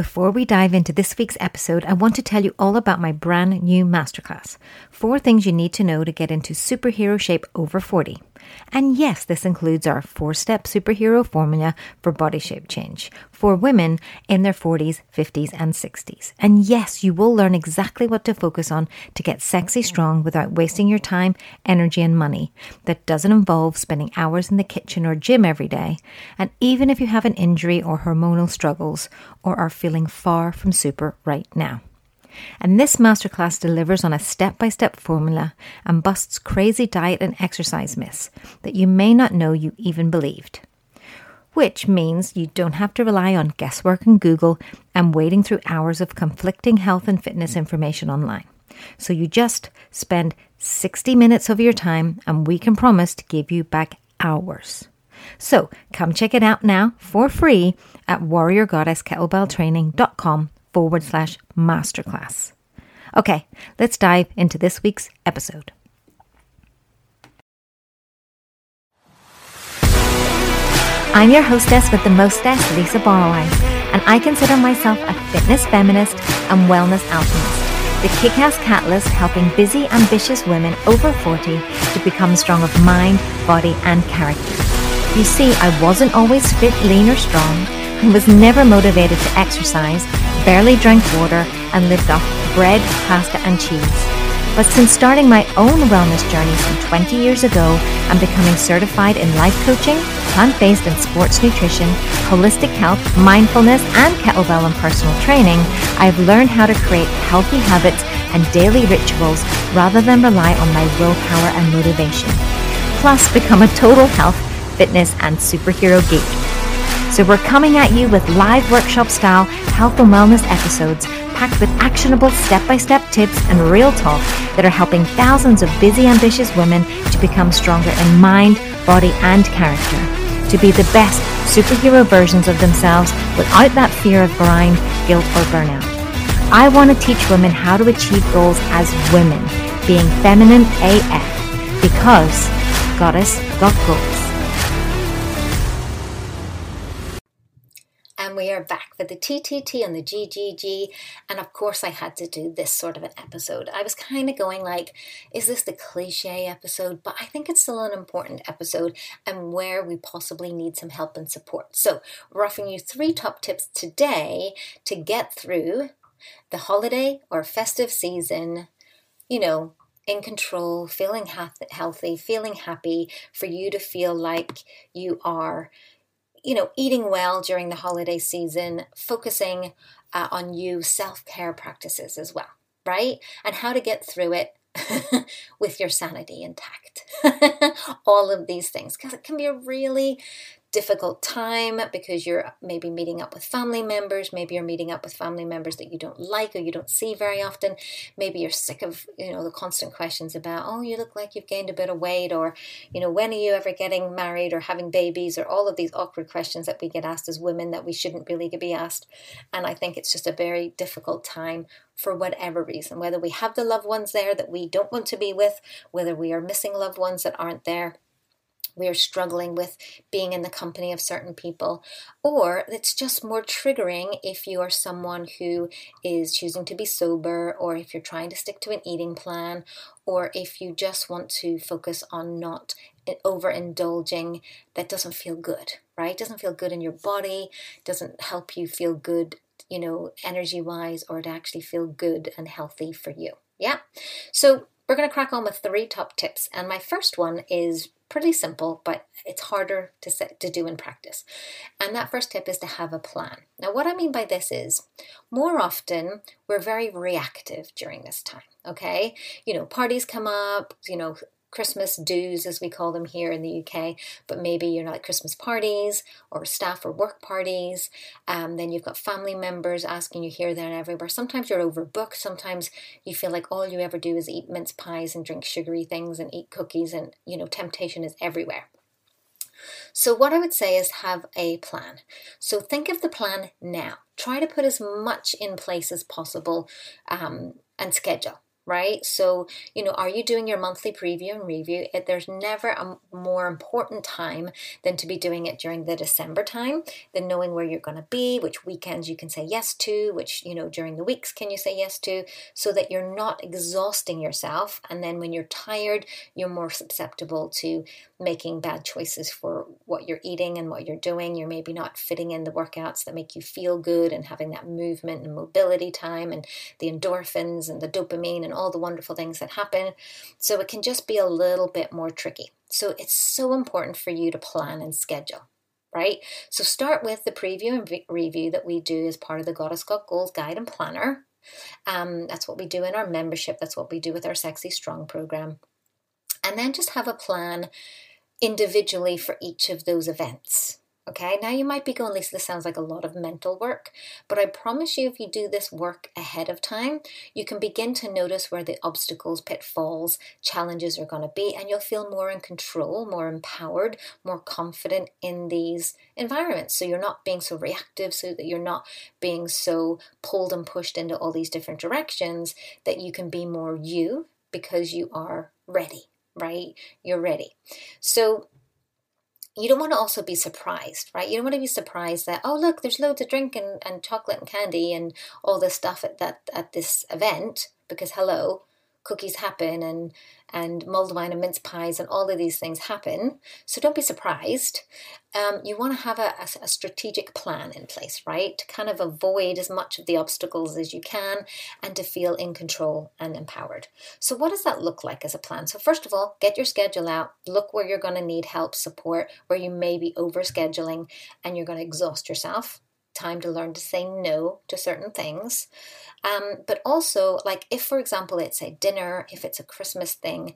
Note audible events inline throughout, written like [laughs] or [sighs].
Before we dive into this week's episode, I want to tell you all about my brand new masterclass Four Things You Need to Know to Get into Superhero Shape Over 40. And yes, this includes our four step superhero formula for body shape change for women in their 40s, 50s, and 60s. And yes, you will learn exactly what to focus on to get sexy strong without wasting your time, energy, and money. That doesn't involve spending hours in the kitchen or gym every day. And even if you have an injury or hormonal struggles or are feeling far from super right now. And this masterclass delivers on a step by step formula and busts crazy diet and exercise myths that you may not know you even believed. Which means you don't have to rely on guesswork and Google and wading through hours of conflicting health and fitness information online. So you just spend 60 minutes of your time and we can promise to give you back hours. So come check it out now for free at warriorgoddesskettlebelltraining.com forward slash masterclass. Okay, let's dive into this week's episode. I'm your hostess with the mostess, Lisa Barwise, and I consider myself a fitness feminist and wellness alchemist. The kick-ass catalyst helping busy, ambitious women over 40 to become strong of mind, body, and character. You see, I wasn't always fit, lean, or strong, and was never motivated to exercise, barely drank water, and lived off bread, pasta, and cheese. But since starting my own wellness journey some 20 years ago and becoming certified in life coaching, plant based and sports nutrition, holistic health, mindfulness, and kettlebell and personal training, I've learned how to create healthy habits and daily rituals rather than rely on my willpower and motivation. Plus, become a total health, fitness, and superhero geek. So, we're coming at you with live workshop style health and wellness episodes packed with actionable step by step tips and real talk that are helping thousands of busy, ambitious women to become stronger in mind, body, and character. To be the best superhero versions of themselves without that fear of grind, guilt, or burnout. I want to teach women how to achieve goals as women, being feminine AF, because Goddess got goals. Back for the TTT and the GGG. And of course, I had to do this sort of an episode. I was kind of going like, is this the cliche episode? But I think it's still an important episode and where we possibly need some help and support. So, we're offering you three top tips today to get through the holiday or festive season, you know, in control, feeling healthy, feeling happy, for you to feel like you are you know, eating well during the holiday season, focusing uh, on you self care practices as well, right? And how to get through it [laughs] with your sanity intact. [laughs] All of these things, because it can be a really difficult time because you're maybe meeting up with family members maybe you're meeting up with family members that you don't like or you don't see very often. Maybe you're sick of you know the constant questions about oh you look like you've gained a bit of weight or you know when are you ever getting married? or having babies or all of these awkward questions that we get asked as women that we shouldn't really be asked. And i think it's just a very difficult time for whatever reason whether we have the loved ones there that we don't want to be with whether we are missing loved ones that aren't there we are struggling with being in the company of certain people, or it's just more triggering if you are someone who is choosing to be sober, or if you're trying to stick to an eating plan, or if you just want to focus on not overindulging that doesn't feel good, right? Doesn't feel good in your body, doesn't help you feel good, you know, energy wise, or to actually feel good and healthy for you. Yeah. So we're going to crack on with three top tips. And my first one is pretty simple, but it's harder to set, to do in practice. And that first tip is to have a plan. Now, what I mean by this is more often we're very reactive during this time. Okay, you know, parties come up, you know, Christmas dues, as we call them here in the UK, but maybe you're not Christmas parties or staff or work parties. Um, then you've got family members asking you here, there, and everywhere. Sometimes you're overbooked. Sometimes you feel like all you ever do is eat mince pies and drink sugary things and eat cookies, and you know, temptation is everywhere. So, what I would say is have a plan. So, think of the plan now. Try to put as much in place as possible um, and schedule right? So, you know, are you doing your monthly preview and review? It, there's never a more important time than to be doing it during the December time, than knowing where you're going to be, which weekends you can say yes to, which, you know, during the weeks can you say yes to, so that you're not exhausting yourself. And then when you're tired, you're more susceptible to making bad choices for what you're eating and what you're doing. You're maybe not fitting in the workouts that make you feel good and having that movement and mobility time and the endorphins and the dopamine and all the wonderful things that happen. So it can just be a little bit more tricky. So it's so important for you to plan and schedule right? So start with the preview and re- review that we do as part of the Goddess Got Goals Guide and Planner. Um, that's what we do in our membership. That's what we do with our Sexy Strong program. And then just have a plan individually for each of those events. Okay, now you might be going, Lisa, this sounds like a lot of mental work, but I promise you, if you do this work ahead of time, you can begin to notice where the obstacles, pitfalls, challenges are going to be, and you'll feel more in control, more empowered, more confident in these environments. So you're not being so reactive, so that you're not being so pulled and pushed into all these different directions, that you can be more you because you are ready right? You're ready. So you don't want to also be surprised, right? You don't want to be surprised that, oh, look, there's loads of drink and, and chocolate and candy and all this stuff at that at this event because hello, cookies happen and and mulled wine and mince pies and all of these things happen. So don't be surprised. Um, you want to have a, a, a, strategic plan in place, right? To kind of avoid as much of the obstacles as you can and to feel in control and empowered. So, what does that look like as a plan? So, first of all, get your schedule out, look where you're going to need help, support, where you may be overscheduling and you're going to exhaust yourself time to learn to say no to certain things. Um, but also, like if, for example, it's a dinner, if it's a Christmas thing,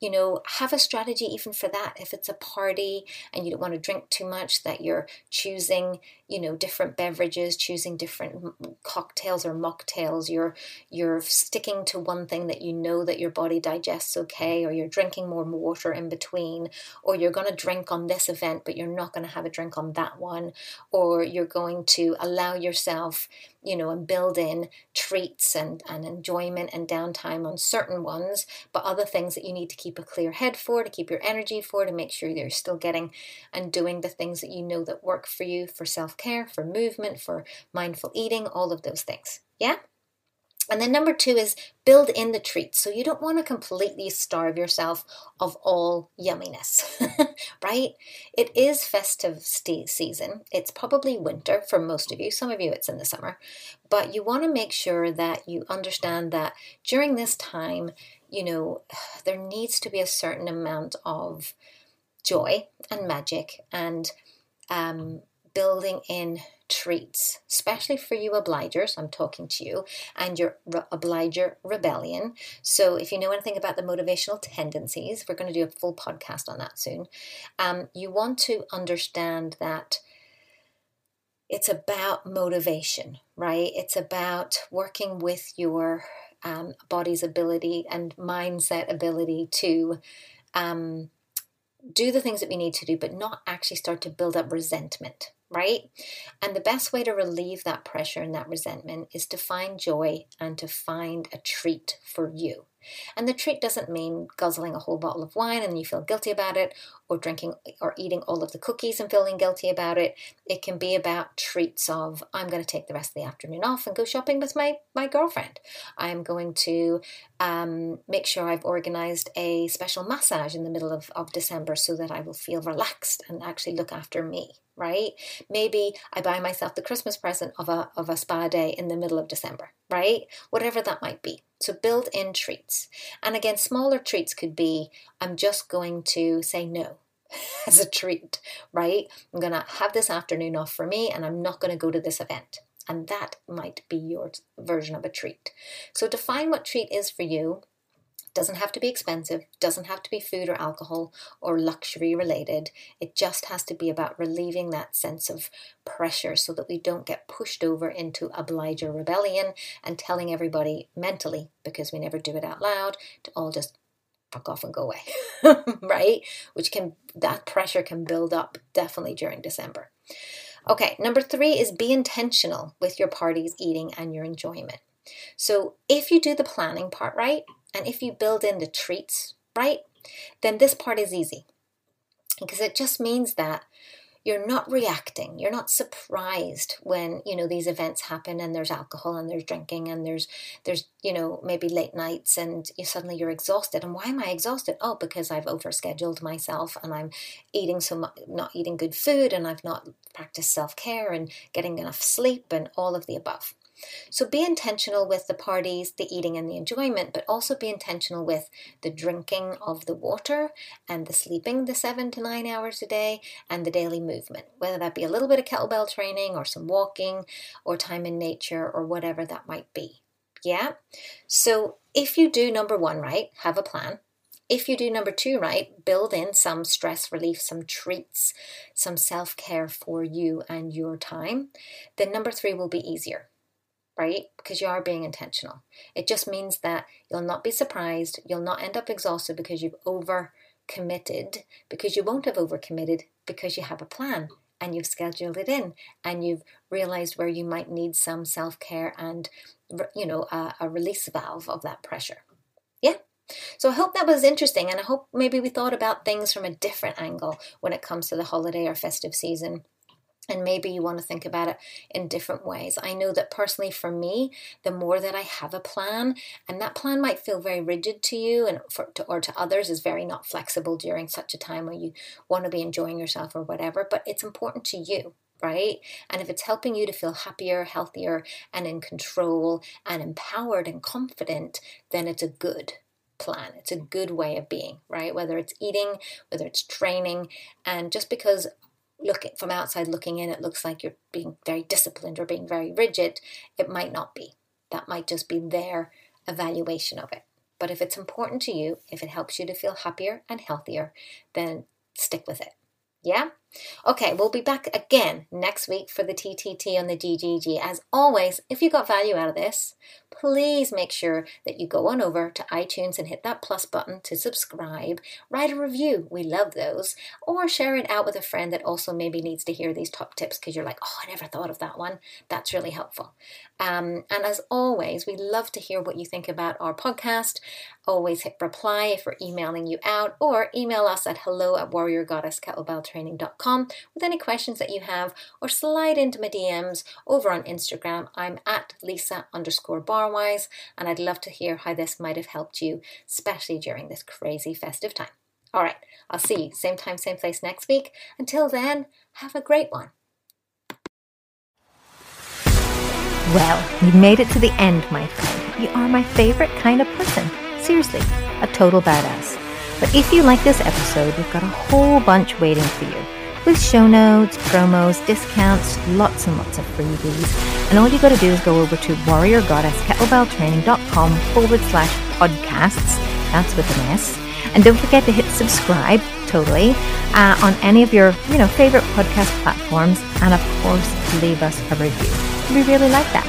you know, have a strategy even for that. If it's a party and you don't want to drink too much, that you're choosing, you know, different beverages, choosing different cocktails or mocktails. You're you're sticking to one thing that you know that your body digests okay, or you're drinking more water in between, or you're going to drink on this event, but you're not going to have a drink on that one, or you're going to allow yourself you know, and build in treats and, and enjoyment and downtime on certain ones, but other things that you need to keep a clear head for, to keep your energy for, to make sure you're still getting and doing the things that you know that work for you for self care, for movement, for mindful eating, all of those things. Yeah? And then number two is build in the treats. So you don't want to completely starve yourself of all yumminess, [laughs] right? It is festive st- season. It's probably winter for most of you. Some of you it's in the summer. But you want to make sure that you understand that during this time, you know, [sighs] there needs to be a certain amount of joy and magic and um, building in treats, especially for you obligers. I'm talking to you and your re- obliger rebellion. So, if you know anything about the motivational tendencies, we're going to do a full podcast on that soon. Um, you want to understand that it's about motivation, right? It's about working with your um, body's ability and mindset ability to. Um, do the things that we need to do, but not actually start to build up resentment right? And the best way to relieve that pressure and that resentment is to find joy and to find a treat for you. And the treat doesn't mean guzzling a whole bottle of wine and you feel guilty about it, or drinking or eating all of the cookies and feeling guilty about it. It can be about treats of I'm going to take the rest of the afternoon off and go shopping with my my girlfriend. I'm going to um, make sure I've organized a special massage in the middle of, of December so that I will feel relaxed and actually look after me right? Maybe I buy myself the Christmas present of a of a spa day in the middle of December, right? Whatever that might be. So build in treats. And again, smaller treats could be I'm just going to say no [laughs] as a treat, right? I'm going to have this afternoon off for me and I'm not going to go to this event. And that might be your version of a treat. So define what treat is for you doesn't have to be expensive, doesn't have to be food or alcohol or luxury related. It just has to be about relieving that sense of pressure so that we don't get pushed over into obliger rebellion and telling everybody mentally, because we never do it out loud, to all just fuck off and go away, [laughs] right? Which can, that pressure can build up definitely during December. Okay, number three is be intentional with your parties, eating, and your enjoyment. So if you do the planning part right, And if you build in the treats, right, then this part is easy. Because it just means that you're not reacting. You're not surprised when you know these events happen and there's alcohol and there's drinking and there's there's you know maybe late nights and you suddenly you're exhausted. And why am i exhausted? Oh because i've overscheduled myself and i'm eating so much not eating good food and i've not practiced self-care and getting enough sleep and all of the above so be intentional with the parties, the eating, and the enjoyment, but also be intentional with the drinking of the water and the sleeping the seven to nine hours a day and the daily movement, whether that be a little bit of kettlebell training or some walking or time in nature or whatever that might be. Yeah? So if you do number one right, have a plan. If you do number two right, build in some stress relief, some treats, some self care for you and your time, then number three will be easier right? Because you are being intentional. It just means that you'll not be surprised, you'll not end up exhausted because you've over committed, because you won't have over committed because you have a plan and you've scheduled it in and you've realized where you might need some self care and, you know, a, a release valve of that pressure. Yeah. So I hope that was interesting and I hope maybe we thought about things from a different angle when it comes to the holiday or festive season and maybe you want to think about it in different ways. I know that personally for me, the more that I have a plan, and that plan might feel very rigid to you and for, to, or to others is very not flexible during such a time where you want to be enjoying yourself or whatever, but it's important to you. Right? And if it's helping you to feel happier, healthier, and in control, and empowered and confident, then it's a good plan. It's a good way of being, right? Whether it's eating, whether it's training, and just because look at, from outside looking in, it looks like you're being very disciplined or being very rigid. It might not be. That might just be their evaluation of it. But if it's important to you, if it helps you to feel happier and healthier, then stick with it. Yeah? Okay, we'll be back again next week for the TTT on the GGG. As always, if you got value out of this, please make sure that you go on over to iTunes and hit that plus button to subscribe. Write a review, we love those, or share it out with a friend that also maybe needs to hear these top tips because you're like, oh, I never thought of that one. That's really helpful. Um, and as always, we love to hear what you think about our podcast. Always hit reply if we're emailing you out, or email us at hello at warriorgoddesskettlebelltraining.com with any questions that you have, or slide into my DMs over on Instagram. I'm at Lisa underscore barwise, and I'd love to hear how this might have helped you, especially during this crazy festive time. All right, I'll see you same time, same place next week. Until then, have a great one. Well, you made it to the end, my friend. You are my favorite kind of person. Seriously, a total badass. But if you like this episode, we've got a whole bunch waiting for you. With show notes, promos, discounts, lots and lots of freebies. And all you gotta do is go over to warriorgoddesskettlebelltraining.com forward slash podcasts. That's with an S. And don't forget to hit subscribe, totally, uh, on any of your, you know, favorite podcast platforms. And of course, leave us a review. We really like that.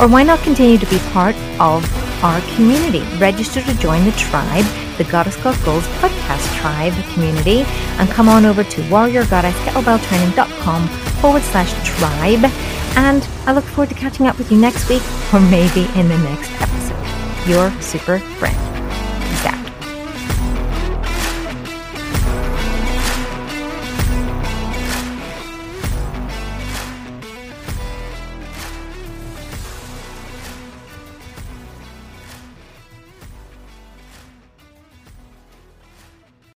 Or why not continue to be part of our community? Register to join the tribe, the Goddess Got Goals podcast tribe community, and come on over to warriorgoddesskettlebelltraining.com forward slash tribe. And I look forward to catching up with you next week or maybe in the next episode. Your super friend.